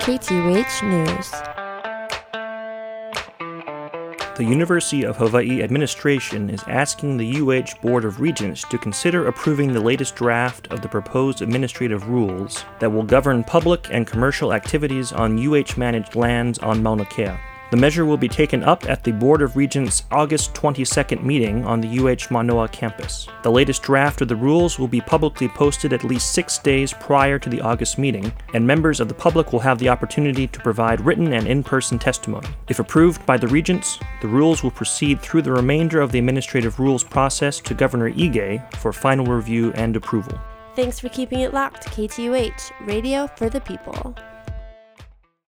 KTUH News. The University of Hawaii administration is asking the UH Board of Regents to consider approving the latest draft of the proposed administrative rules that will govern public and commercial activities on UH managed lands on Mauna Kea. The measure will be taken up at the Board of Regents' August 22nd meeting on the UH Manoa campus. The latest draft of the rules will be publicly posted at least six days prior to the August meeting, and members of the public will have the opportunity to provide written and in person testimony. If approved by the Regents, the rules will proceed through the remainder of the administrative rules process to Governor Ige for final review and approval. Thanks for keeping it locked, KTUH, radio for the people.